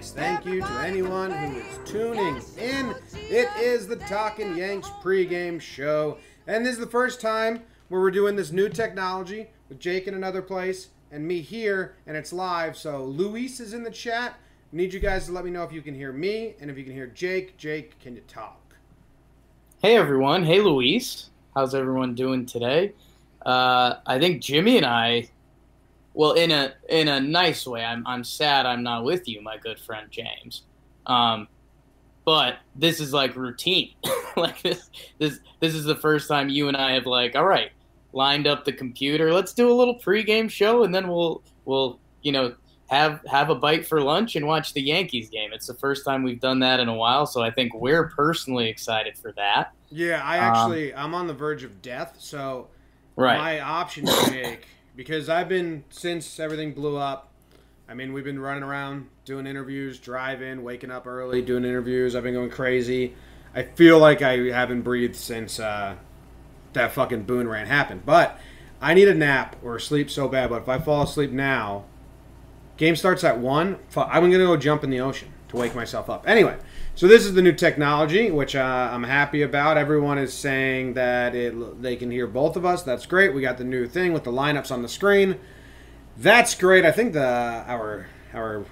Yanks. Thank you to anyone who is tuning in. It is the Talking Yanks pregame show, and this is the first time where we're doing this new technology with Jake in another place and me here, and it's live. So Luis is in the chat. Need you guys to let me know if you can hear me and if you can hear Jake. Jake, can you talk? Hey everyone. Hey Luis. How's everyone doing today? Uh, I think Jimmy and I well, in a in a nice way. I'm I'm sad I'm not with you, my good friend James. Um, but this is like routine. like this this this is the first time you and I have like, all right, lined up the computer. Let's do a little pregame show, and then we'll we'll you know have have a bite for lunch and watch the Yankees game. It's the first time we've done that in a while, so I think we're personally excited for that. Yeah, I actually um, I'm on the verge of death, so right. my option, Jake because I've been since everything blew up. I mean, we've been running around doing interviews, driving, waking up early, doing interviews. I've been going crazy. I feel like I haven't breathed since uh, that fucking Boone rant happened. But I need a nap or sleep so bad. But if I fall asleep now, game starts at one. I'm gonna go jump in the ocean to wake myself up. Anyway, so this is the new technology, which uh, I'm happy about. Everyone is saying that it they can hear both of us. That's great. We got the new thing with the lineups on the screen. That's great. I think the our our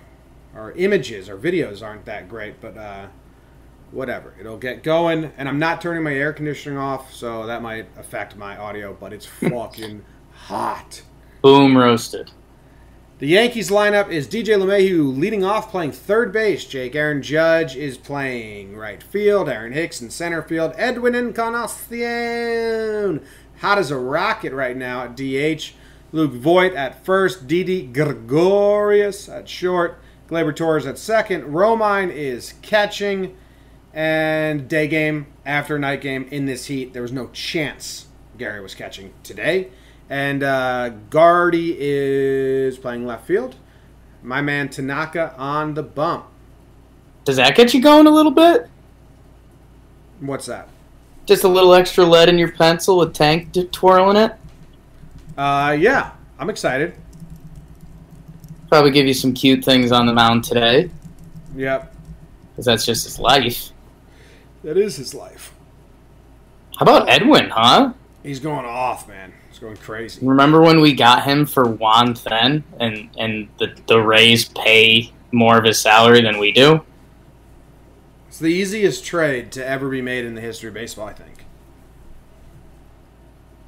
our images, our videos aren't that great, but uh, whatever. It'll get going. And I'm not turning my air conditioning off, so that might affect my audio. But it's fucking hot. Boom roasted. The Yankees lineup is DJ LeMahieu leading off playing third base. Jake Aaron Judge is playing right field. Aaron Hicks in center field. Edwin Encarnacion hot as a rocket right now at DH. Luke Voit at first. Didi Gregorius at short. Gleyber Torres at second. Romine is catching. And day game after night game in this heat, there was no chance Gary was catching today. And uh, Gardy is playing left field. My man Tanaka on the bump. Does that get you going a little bit? What's that? Just a little extra lead in your pencil with Tank twirling it? Uh, yeah. I'm excited. Probably give you some cute things on the mound today. Yep. Because that's just his life. That is his life. How about Edwin, huh? He's going off, man. It's going crazy. Remember when we got him for Juan Then and and the the Rays pay more of his salary than we do? It's the easiest trade to ever be made in the history of baseball, I think.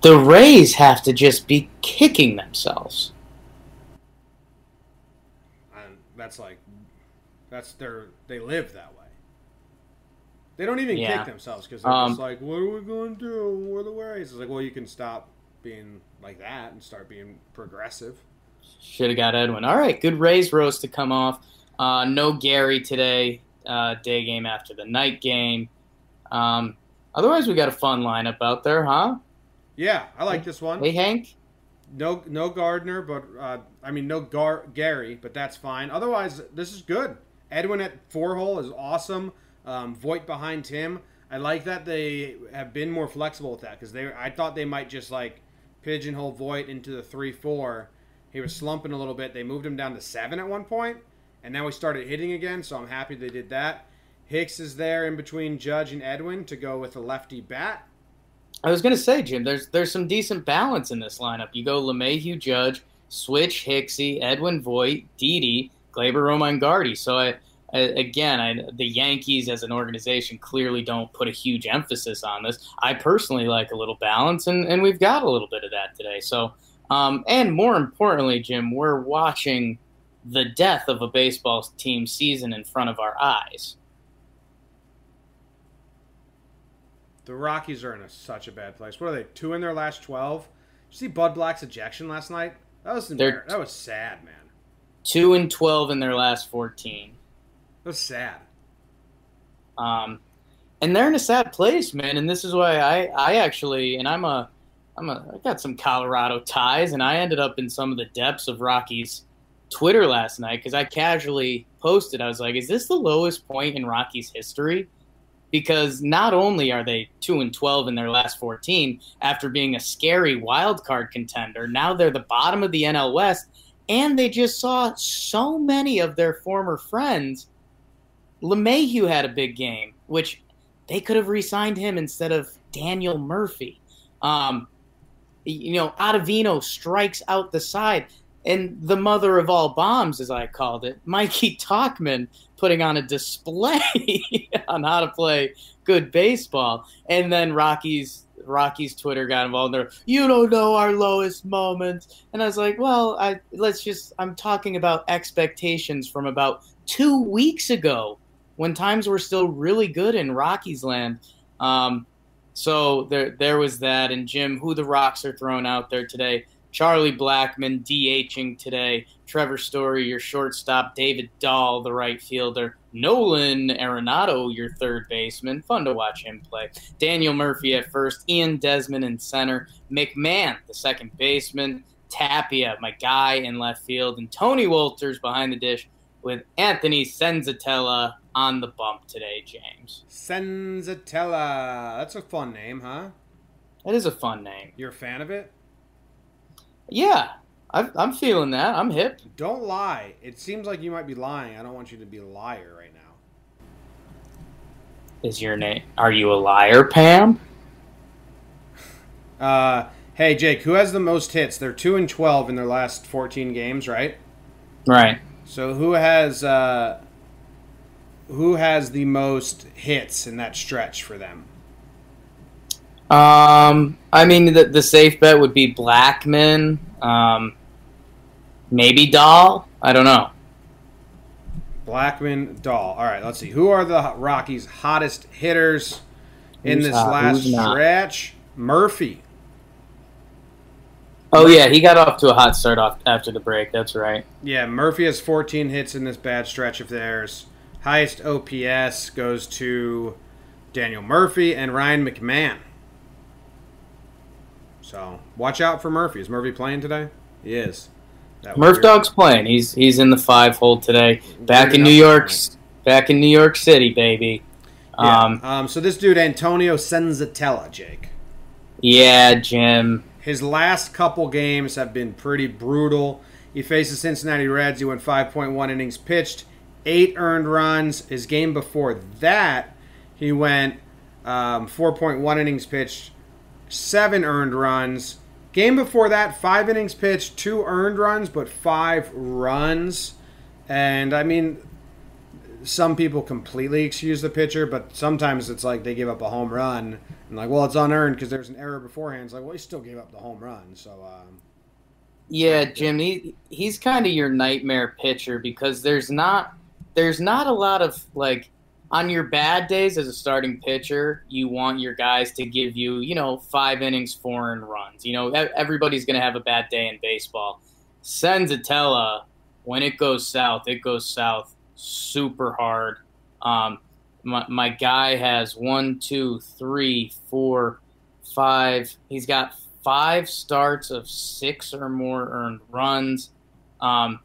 The Rays have to just be kicking themselves. And that's like that's their they live that way. They don't even yeah. kick themselves because they're um, just like, "What are we going to do? We're the Rays." It's like, well, you can stop being like that and start being progressive. Should have got Edwin. All right, good Rays roast to come off. Uh, no Gary today. Uh, day game after the night game. Um, otherwise, we got a fun lineup out there, huh? Yeah, I like this one. Hey, Hank. No, no Gardner, but uh, I mean no Gar- Gary, but that's fine. Otherwise, this is good. Edwin at four hole is awesome. Um, Voit behind him. I like that they have been more flexible with that because they. I thought they might just like pigeonhole Voit into the three four. He was slumping a little bit. They moved him down to seven at one point, and now he started hitting again. So I'm happy they did that. Hicks is there in between Judge and Edwin to go with a lefty bat. I was gonna say, Jim, there's there's some decent balance in this lineup. You go LeMahieu, Judge, switch Hicksy, Edwin Voit, Didi, Gleyber, Romine, Gardy. So I again, I, the Yankees as an organization clearly don't put a huge emphasis on this. I personally like a little balance, and, and we've got a little bit of that today. So, um, and more importantly, Jim, we're watching the death of a baseball team season in front of our eyes. The Rockies are in a, such a bad place. What are they? Two in their last twelve. Did you see Bud Black's ejection last night? That was that was sad, man. Two and twelve in their last fourteen. That's sad. Um, and they're in a sad place, man. And this is why I, I actually, and I'm a, I'm a, I got some Colorado ties, and I ended up in some of the depths of Rockies Twitter last night because I casually posted. I was like, "Is this the lowest point in Rockies history?" Because not only are they two and twelve in their last fourteen after being a scary wild card contender, now they're the bottom of the NL West, and they just saw so many of their former friends LeMahieu had a big game, which they could have re-signed him instead of Daniel Murphy. Um, you know, Ottavino strikes out the side. And the mother of all bombs, as I called it, Mikey Tauchman putting on a display on how to play good baseball. And then Rockies Rockies Twitter got involved. There, you don't know our lowest moments, and I was like, well, I let's just. I'm talking about expectations from about two weeks ago, when times were still really good in Rockies land. Um, so there, there was that. And Jim, who the Rocks are throwing out there today? Charlie Blackmon DHing today. Trevor Story, your shortstop. David Dahl, the right fielder. Nolan Arenado, your third baseman. Fun to watch him play. Daniel Murphy at first. Ian Desmond in center. McMahon, the second baseman. Tapia, my guy in left field. And Tony Wolters behind the dish with Anthony Senzatela on the bump today, James. Senzatela. That's a fun name, huh? That is a fun name. You're a fan of it? Yeah, i am feeling that. I'm hip. Don't lie. It seems like you might be lying. I don't want you to be a liar right now. Is your name? Are you a liar, Pam? Uh, hey Jake, who has the most hits? They're two and twelve in their last fourteen games, right? Right. So who has uh, who has the most hits in that stretch for them? Um, I mean, the, the safe bet would be Blackmon, Um, maybe Dahl. I don't know. Blackmon, Dahl. All right, let's see. Who are the Rockies' hottest hitters in Who's this hot? last stretch? Murphy. Oh yeah, he got off to a hot start off after the break. That's right. Yeah, Murphy has 14 hits in this bad stretch of theirs. Highest OPS goes to Daniel Murphy and Ryan McMahon. So watch out for Murphy. Is Murphy playing today? He is. Murph Dog's playing. He's he's in the five hole today. Back in New York, back in New York City, baby. Yeah. Um, um, so this dude Antonio Senzatela, Jake. Yeah, Jim. His last couple games have been pretty brutal. He faced the Cincinnati Reds. He went 5.1 innings pitched, eight earned runs. His game before that, he went um, 4.1 innings pitched, seven earned runs. Game before that, five innings pitched, two earned runs, but five runs. And I mean, some people completely excuse the pitcher, but sometimes it's like they give up a home run and like, well, it's unearned because there's an error beforehand. It's like, well, he still gave up the home run. So, um, yeah, Jim, he, he's kind of your nightmare pitcher because there's not there's not a lot of like on your bad days as a starting pitcher, you want your guys to give you, you know, five innings, four and runs. You know, everybody's going to have a bad day in baseball. Senzatela, when it goes south, it goes south super hard. Um, my, my guy has one, two, three, four, five. He's got five starts of six or more earned runs. Um,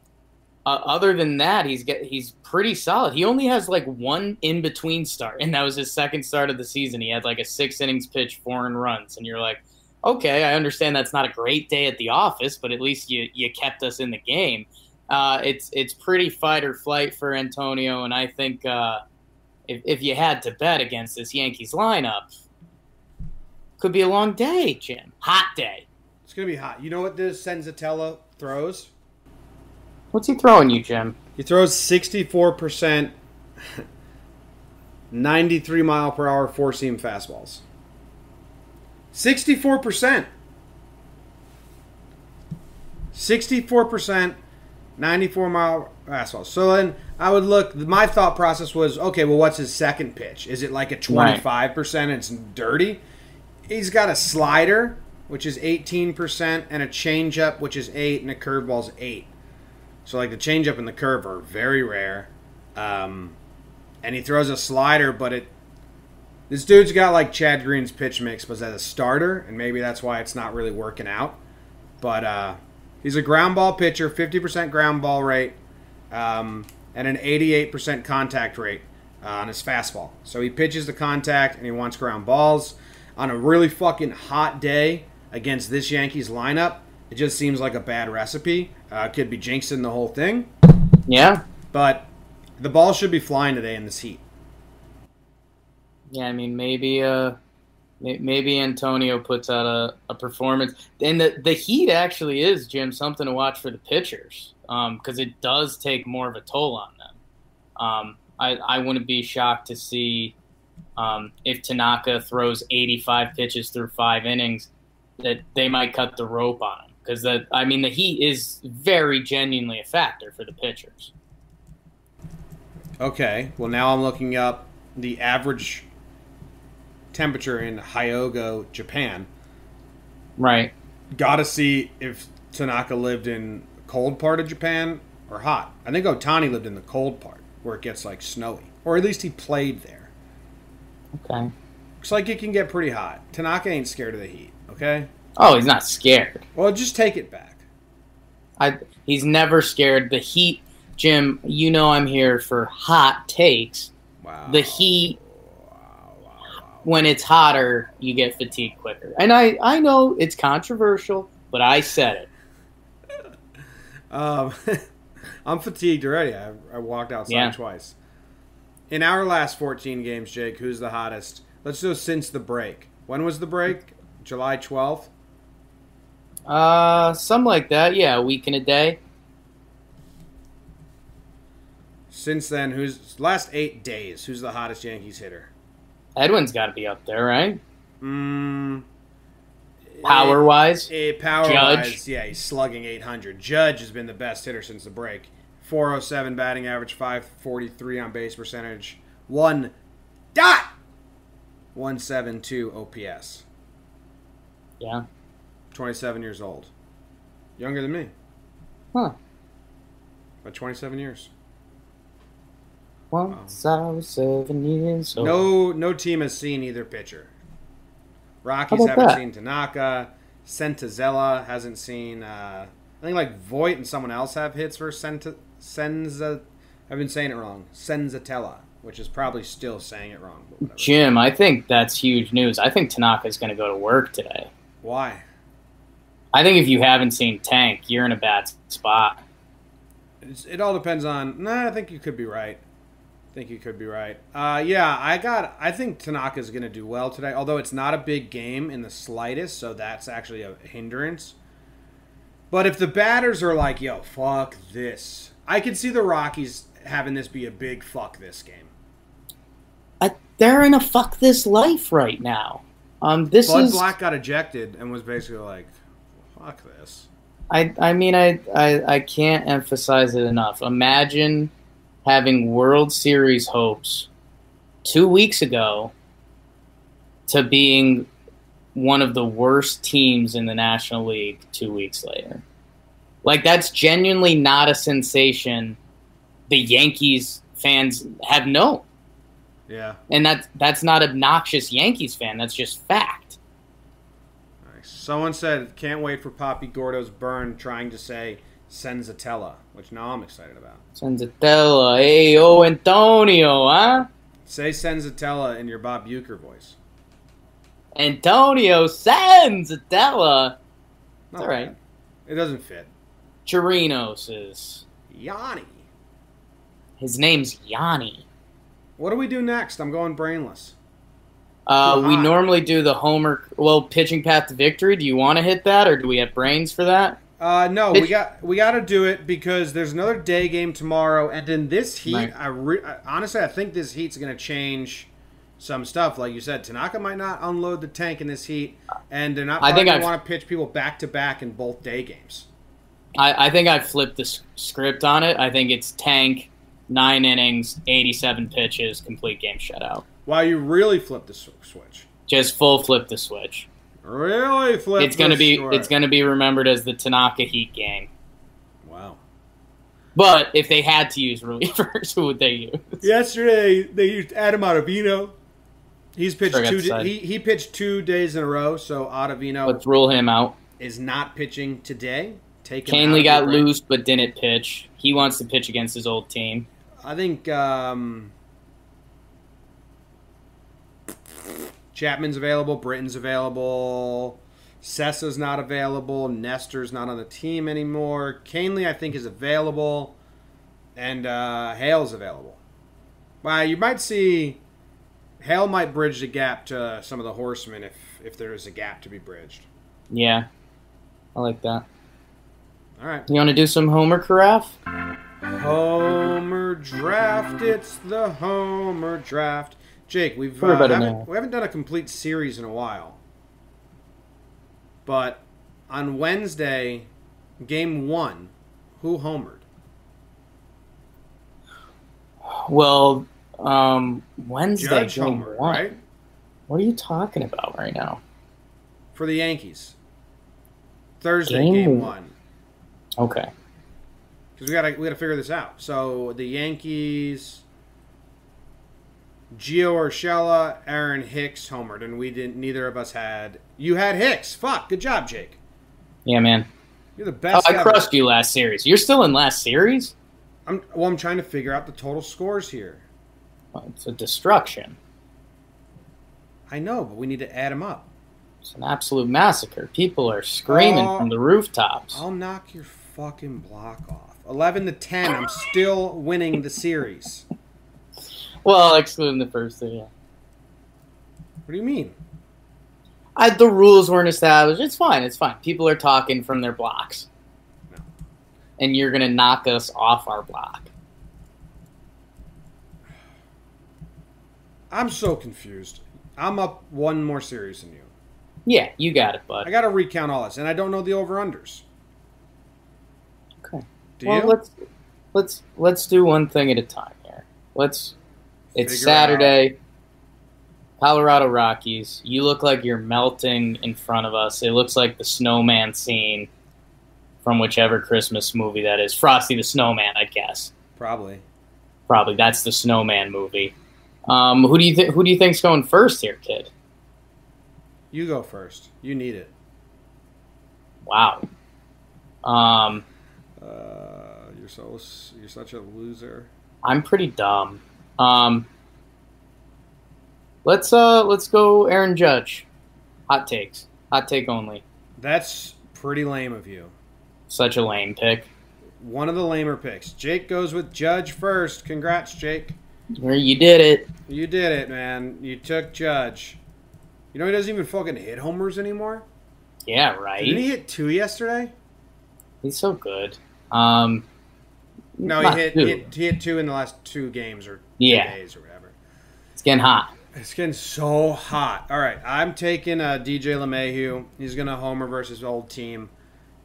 uh, other than that, he's get he's pretty solid. He only has like one in between start, and that was his second start of the season. He had like a six innings pitch, four and runs, and you're like, okay, I understand that's not a great day at the office, but at least you you kept us in the game. Uh, it's it's pretty fight or flight for Antonio, and I think uh, if if you had to bet against this Yankees lineup, could be a long day, Jim. Hot day. It's gonna be hot. You know what this Senzatela throws? What's he throwing you, Jim? He throws 64%, 93 mile per hour four seam fastballs. 64%. 64%, 94 mile fastballs. So then I would look, my thought process was okay, well, what's his second pitch? Is it like a 25% and it's dirty? He's got a slider, which is 18%, and a changeup, which is 8, and a curveball's 8. So like the changeup and the curve are very rare. Um, and he throws a slider, but it this dude's got like Chad Green's pitch mix, but as a starter, and maybe that's why it's not really working out. But uh, he's a ground ball pitcher, 50% ground ball rate, um, and an 88% contact rate uh, on his fastball. So he pitches the contact and he wants ground balls. On a really fucking hot day against this Yankees lineup, it just seems like a bad recipe. Uh, could be jinxing the whole thing. Yeah. But The ball should be flying today in this heat. Yeah, I mean maybe uh maybe Antonio puts out a, a performance. And the the heat actually is Jim something to watch for the pitchers because um, it does take more of a toll on them. Um, I I wouldn't be shocked to see um, if Tanaka throws 85 pitches through five innings that they might cut the rope on him because that I mean the heat is very genuinely a factor for the pitchers. Okay, well now I'm looking up the average temperature in Hyogo, Japan. Right. Got to see if Tanaka lived in cold part of Japan or hot. I think Ohtani lived in the cold part where it gets like snowy, or at least he played there. Okay. Looks like it can get pretty hot. Tanaka ain't scared of the heat. Okay. Oh, he's not scared. Well, just take it back. I he's never scared. The heat, Jim. You know I'm here for hot takes. Wow. The heat. When it's hotter, you get fatigued quicker. And I, I know it's controversial, but I said it. um, I'm fatigued already. I, I walked outside yeah. twice. In our last 14 games, Jake, who's the hottest? Let's do since the break. When was the break? July 12th? Uh, something like that. Yeah, a week and a day. Since then, who's last eight days? Who's the hottest Yankees hitter? Edwin's got to be up there, right? Mm, power wise, eh, power wise, yeah, he's slugging 800. Judge has been the best hitter since the break. 407 batting average, 543 on base percentage, one dot 172 OPS. Yeah. 27 years old. Younger than me. Huh. By 27 years. Once I was seven years old. No, no team has seen either pitcher. Rockies haven't that? seen Tanaka. Senzatela hasn't seen. Uh, I think like Voit and someone else have hits for Senta, Senza. I've been saying it wrong. Senzatela, which is probably still saying it wrong. Jim, I think that's huge news. I think Tanaka is going to go to work today. Why? I think if you haven't seen Tank, you're in a bad spot. It's, it all depends on. Nah, I think you could be right. I think you could be right. Uh, yeah, I got. I think Tanaka is going to do well today. Although it's not a big game in the slightest, so that's actually a hindrance. But if the batters are like, "Yo, fuck this," I could see the Rockies having this be a big fuck this game. I, they're in a fuck this life right now. Um, this Bud is Black got ejected and was basically like, "Fuck this." I I mean I, I I can't emphasize it enough. Imagine having World Series hopes two weeks ago to being one of the worst teams in the National League two weeks later. Like that's genuinely not a sensation the Yankees fans have known. Yeah. And that's that's not obnoxious Yankees fan. That's just fact. Nice. Someone said, "Can't wait for Poppy Gordo's burn," trying to say Senzatela, which now I'm excited about. Senzatela, hey, oh Antonio, huh? Say Senzatela in your Bob Uecker voice. Antonio Senzatela. That's all right. It doesn't fit. Chirinos is Yanni. His name's Yanni. What do we do next? I'm going brainless. Uh, we normally do the homer. Well, pitching path to victory. Do you want to hit that, or do we have brains for that? Uh, no, we got we got to do it because there's another day game tomorrow, and in this heat, right. I, re- I honestly I think this heat's going to change some stuff. Like you said, Tanaka might not unload the tank in this heat, and they're not. I think I want to pitch people back to back in both day games. I, I think I flipped the script on it. I think it's tank nine innings, 87 pitches, complete game shutout. Wow, you really flipped the switch. Just full flip the switch. Really flip. It's gonna be switch. it's gonna be remembered as the Tanaka Heat game. Wow. But if they had to use relievers, who would they use? Yesterday they used Adam Ottavino. He's pitched two. He, he pitched two days in a row. So Ottavino. Let's rule him out. Is not pitching today. Take Kahnle got loose but didn't pitch. He wants to pitch against his old team. I think um, Chapman's available, Britton's available, Cessa's not available, Nestor's not on the team anymore. Kahnle, I think, is available. and uh, Hale's available. Well, you might see Hale might bridge the gap to some of the horsemen if if there is a gap to be bridged. Yeah, I like that. All right. You want to do some Homer carafe? Homer draft. It's the Homer draft. Jake, we've uh, haven't, we haven't done a complete series in a while, but on Wednesday, game one, who homered? Well, um, Wednesday Judge game homer, one. right? What are you talking about right now? For the Yankees. Thursday Game game, one. one. Okay. Because we gotta we gotta figure this out. So the Yankees Gio Urshela, Aaron Hicks homered, and we didn't neither of us had you had Hicks. Fuck, good job, Jake. Yeah, man. You're the Oh, best. I ever. crushed you last series. You're still in last series? I'm well I'm trying to figure out the total scores here. Well, it's a destruction. I know, but we need to add them up. It's an absolute massacre. People are screaming Oh. from the rooftops. I'll knock your fucking block off. Eleven to ten, I'm still winning the series. Well, excluding the first two, yeah. What do you mean? I, the rules weren't established. It's fine. It's fine. People are talking from their blocks. No. And you're going to knock us off our block. I'm so confused. I'm up one more series than you. Yeah, you got it, bud. I got to recount all this, and I don't know the over unders. Okay. Do well, you? let's let's let's do one thing at a time here. Let's. It's Saturday. Colorado Rockies. You look like you're melting in front of us. It looks like the snowman scene from whichever Christmas movie that is. Frosty the Snowman, I guess. Probably. Probably that's the Snowman movie. Um, who do you think? Who do you think's going first here, kid? You go first. You need it. Wow. Um, Uh, you're so you're such a loser. I'm pretty dumb. Um, let's uh, let's go, Aaron Judge. Hot takes. Hot take only. That's pretty lame of you. Such a lame pick. One of the lamer picks. Jake goes with Judge first. Congrats, Jake. You did it. You did it, man. You took Judge. You know he doesn't even fucking hit homers anymore. Yeah, right. Didn't he hit two yesterday? He's so good. Um, No, he hit, two. he hit he hit two in the last two games or two Yeah. days or whatever. It's getting hot. It's getting so hot. All right, I'm taking uh, DJ LeMahieu. He's gonna homer versus old team.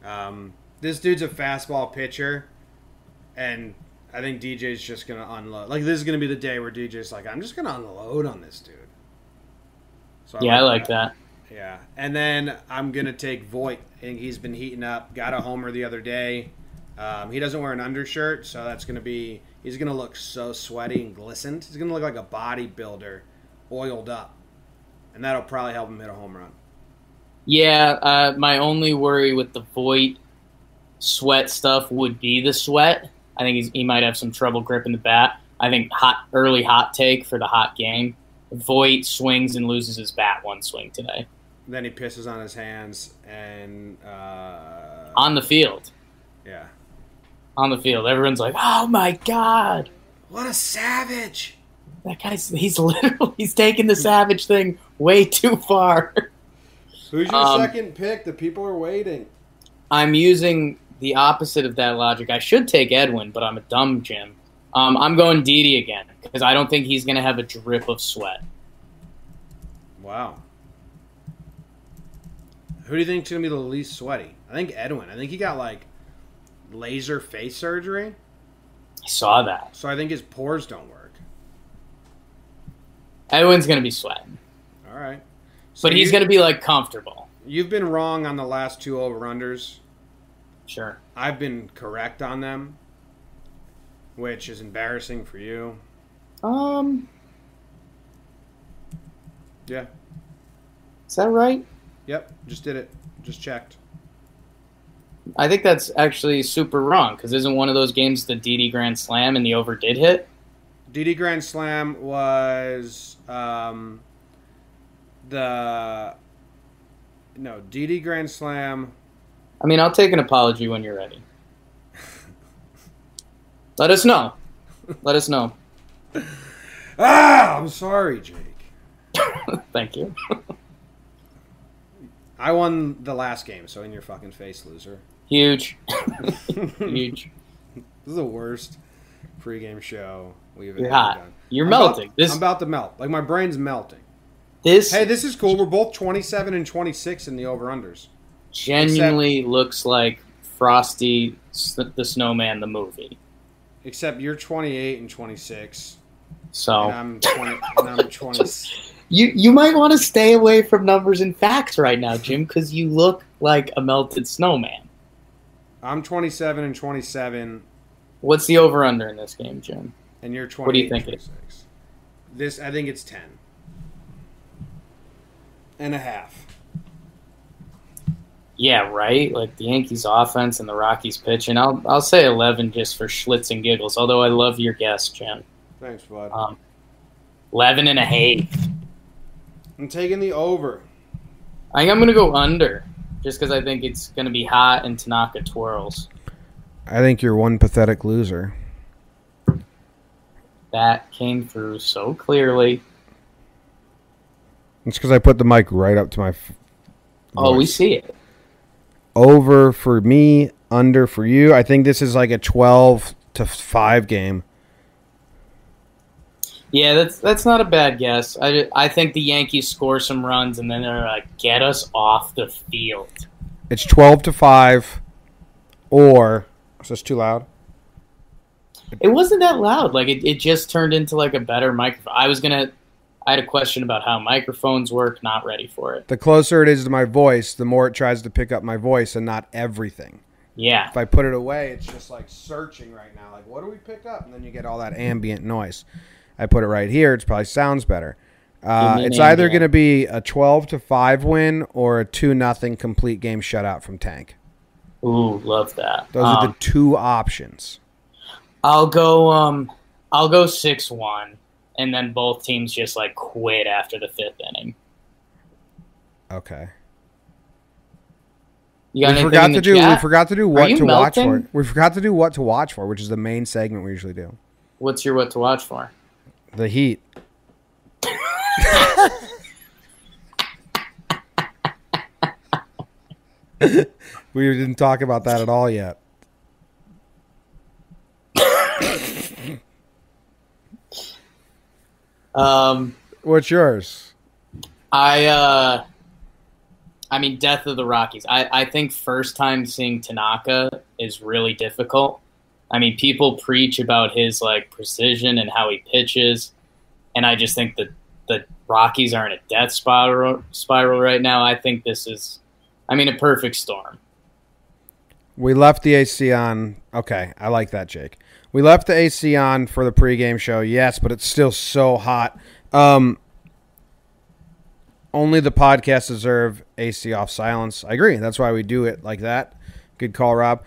Um, this dude's a fastball pitcher, and I think DJ's just gonna unload. Like this is gonna be the day where DJ's like, I'm just gonna unload on this dude. So Yeah, I like that. Yeah, and then I'm gonna take Voit. I think he's been heating up. Got a homer the other day. Um, he doesn't wear an undershirt, so that's gonna be. He's gonna look so sweaty and glistened. He's gonna look like a bodybuilder, oiled up, and that'll probably help him hit a home run. Yeah, uh, my only worry with the Voit sweat stuff would be the sweat. I think he's, he might have some trouble gripping the bat. I think hot early hot take for the hot game. Voit swings and loses his bat one swing today Then he pisses on his hands and uh, on the field. yeah. On the field, everyone's like, "Oh my god, What a savage! That guy's he's literally he's taking the savage thing way too far." Who's your Um, second pick? The people are waiting. I'm using the opposite of that logic. I should take Edwin, but I'm a dumb Jim. Um, I'm going Didi again because I don't think he's going to have a drip of sweat. Wow. Who do you think's gonna be the least sweaty? I think Edwin. I think he got like laser face surgery, I saw that. so I think his pores don't work. Edwin's going to be sweating, All right. So but he's you- to be like comfortable. You've been wrong on the last two over unders. Sure. I've been correct on them, which is embarrassing for you. Um, Yeah. is that right? Yep. Just did it. Just checked. I think that's actually super wrong because isn't one of those games the Didi Grand Slam and the over did hit? Didi Grand Slam was um, the no Didi Grand Slam. I mean, I'll take an apology when you're ready. Let us know. Let us know. ah, I'm sorry, Jake. Thank you. I won the last game, so in your fucking face, loser. Huge. Huge. This is the worst pregame show we've You're hot. done. You're I'm melting. About, this I'm about to melt. Like my brain's melting. this Hey, this is cool. We're both 27 and 26 in the over unders. genuinely looks like Frosty the Snowman the movie. Except you're 28 and 26, So and I'm 20. and I'm 20. you you might want to stay away from numbers and facts right now, Jim, because you look like a melted snowman. I'm 27 and 27, What's the over under in this game, Jim? And you're 28. What do you and think it This I think it's 10 and a half. Yeah, right. Like the Yankees' offense and the Rockies' pitching. I'll I'll say eleven just for schlitz and giggles. Although I love your guess, Jim. Thanks, bud. Um, eleven and a half. I'm taking the over. I think I'm gonna go under, just because I think it's gonna be hot and Tanaka twirls. I think you're one pathetic loser. That came through so clearly. It's because I put the mic right up to my. F- Oh, we see it. over for me, under for you. I think this is like a 12 to 5 game. Yeah, that's that's not a bad guess. I, I think the Yankees score some runs and then they're like, get us off the field. It's 12 to 5 or is this too loud? It wasn't that loud. Like it, it just turned into like a better microphone. I was gonna. I had a question about how microphones work. Not ready for it. The closer it is to my voice, the more it tries to pick up my voice and not everything. Yeah, If I put it away, it's just like searching right now. Like, what do we pick up? And then you get all that ambient noise. I put it right here. It probably sounds better. Uh, Give me an it's either going to be a 12 to 5 win or a 2 nothing complete game shutout from Tank. ooh, love that. Those are Um, the two options. I'll go. Um, I'll go six one, and then both teams just like quit after the fifth inning. Okay. You got we forgot to do. We forgot to do what to watch for. We forgot to do what to watch for, which is the main segment we usually do. What's your what to watch for? The Heat. we didn't talk about that at all yet. Um, What's yours? I uh I mean Death of the Rockies. I, I think first time seeing Tanaka is really difficult. I mean people preach about his like precision and how he pitches and I just think that the Rockies are in a death spiral spiral right now. I think this is I mean a perfect storm. We left the AC on. Okay, I like that, Jake. We left the AC on for the pregame show, yes, but it's still so hot. Um, only the podcast deserve AC off silence. I agree. That's why we do it like that. Good call, Rob.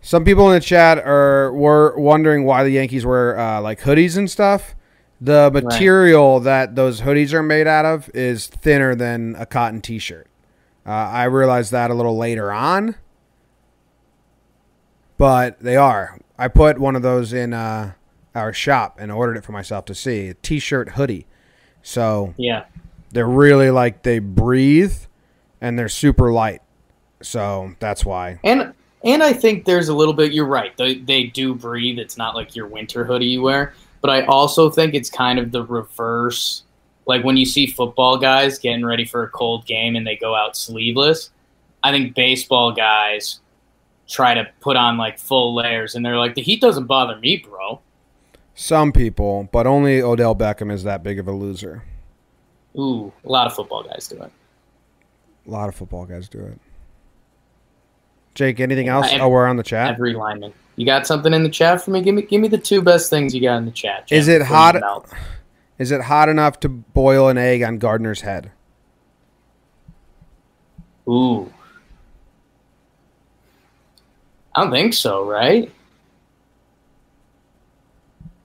Some people in the chat are were wondering why the Yankees wear uh, like hoodies and stuff. The material that those hoodies are made out of is thinner than a cotton T-shirt. Uh, I realized that a little later on, but they are. I put one of those in uh, our shop and ordered it for myself to see a T-shirt hoodie. So Yeah. they're really like they breathe and they're super light. So that's why. And and I think there's a little bit. You're right. They they do breathe. It's not like your winter hoodie you wear. But I also think it's kind of the reverse. Like when you see football guys getting ready for a cold game and they go out sleeveless. I think baseball guys try to put on like full layers and they're like the heat doesn't bother me, bro. Some people, but only Odell Beckham is that big of a loser. Ooh, a lot of football guys do it. A lot of football guys do it. Jake, anything else? I- oh, we're on the chat. Every lineman. You got something in the chat for me? Give me give me the two best things you got in the chat. Jim, Is it hot- Is it hot enough to boil an egg on Gardner's head? Ooh. I don't think so, right?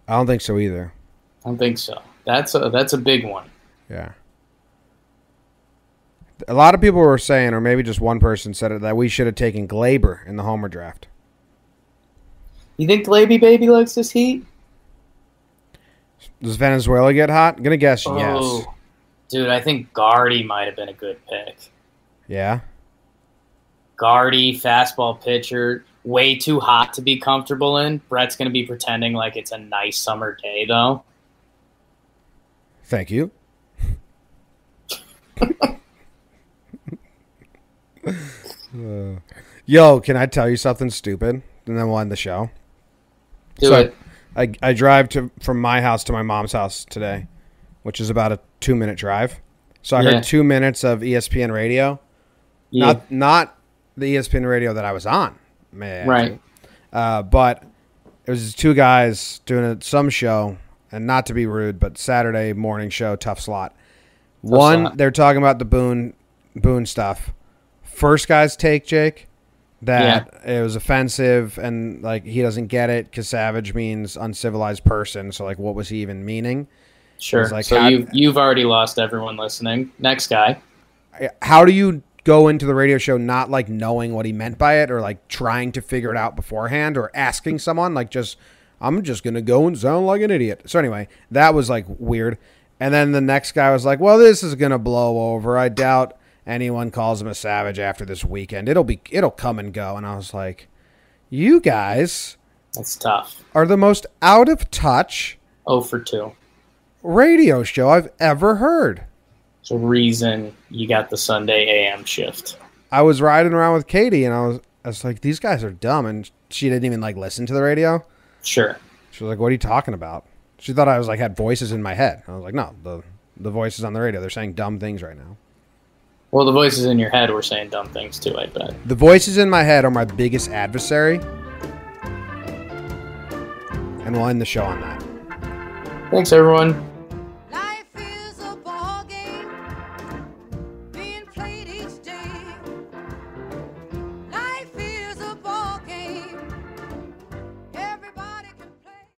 I don't think so either. I don't think so. That's a that's a big one. Yeah. A lot of people were saying, or maybe just one person said it, that we should have taken Gleyber in the Homer draft. You think Glaby Baby likes this heat? Does Venezuela get hot? I'm gonna guess Oh, yes. Dude, I think Gardy might have been a good pick. Yeah. Gardy, fastball pitcher, way too hot to be comfortable in. Brett's going to be pretending like it's a nice summer day, though. Thank you. Uh, yo, can I tell you something stupid? And then we'll end the show. Do So- it. I, I drive to from my house to my mom's house today, which is about a two minute drive. So I Yeah. heard two minutes of ESPN radio. Yeah. Not not the ESPN radio that I was on. Add. right. Uh, but it was two guys doing a, some show, and not to be rude, but Saturday morning show, tough slot. One, slot. they're talking about the Boone Boone stuff. First guy's take, Jake, that it was offensive and like he doesn't get it because savage means uncivilized person. So like, what was he even meaning? Sure. Like, so you you've already lost everyone listening. Next guy. How do you go into the radio show not like knowing what he meant by it or like trying to figure it out beforehand or asking someone like just I'm just gonna go and sound like an idiot. So anyway, that was like weird. And then the next guy was like, "Well, this is gonna blow over. I doubt anyone calls him a savage after this weekend. It'll be it'll come and go." And I was like, "You guys That's tough. are the most out of touch Oh for two. radio show I've ever heard." A reason you got the Sunday AM shift. I was riding around with Katie, and I was I was like, "These guys are dumb," and she didn't even like listen to the radio. Sure. She was like, "What are you talking about?" She thought I was like had voices in my head. I was like, "No, the the voices on the radio. They're saying dumb things right now." Well, the voices in your head were saying dumb things too. I bet. The voices in my head are my biggest adversary, and we'll end the show on that. Thanks, everyone.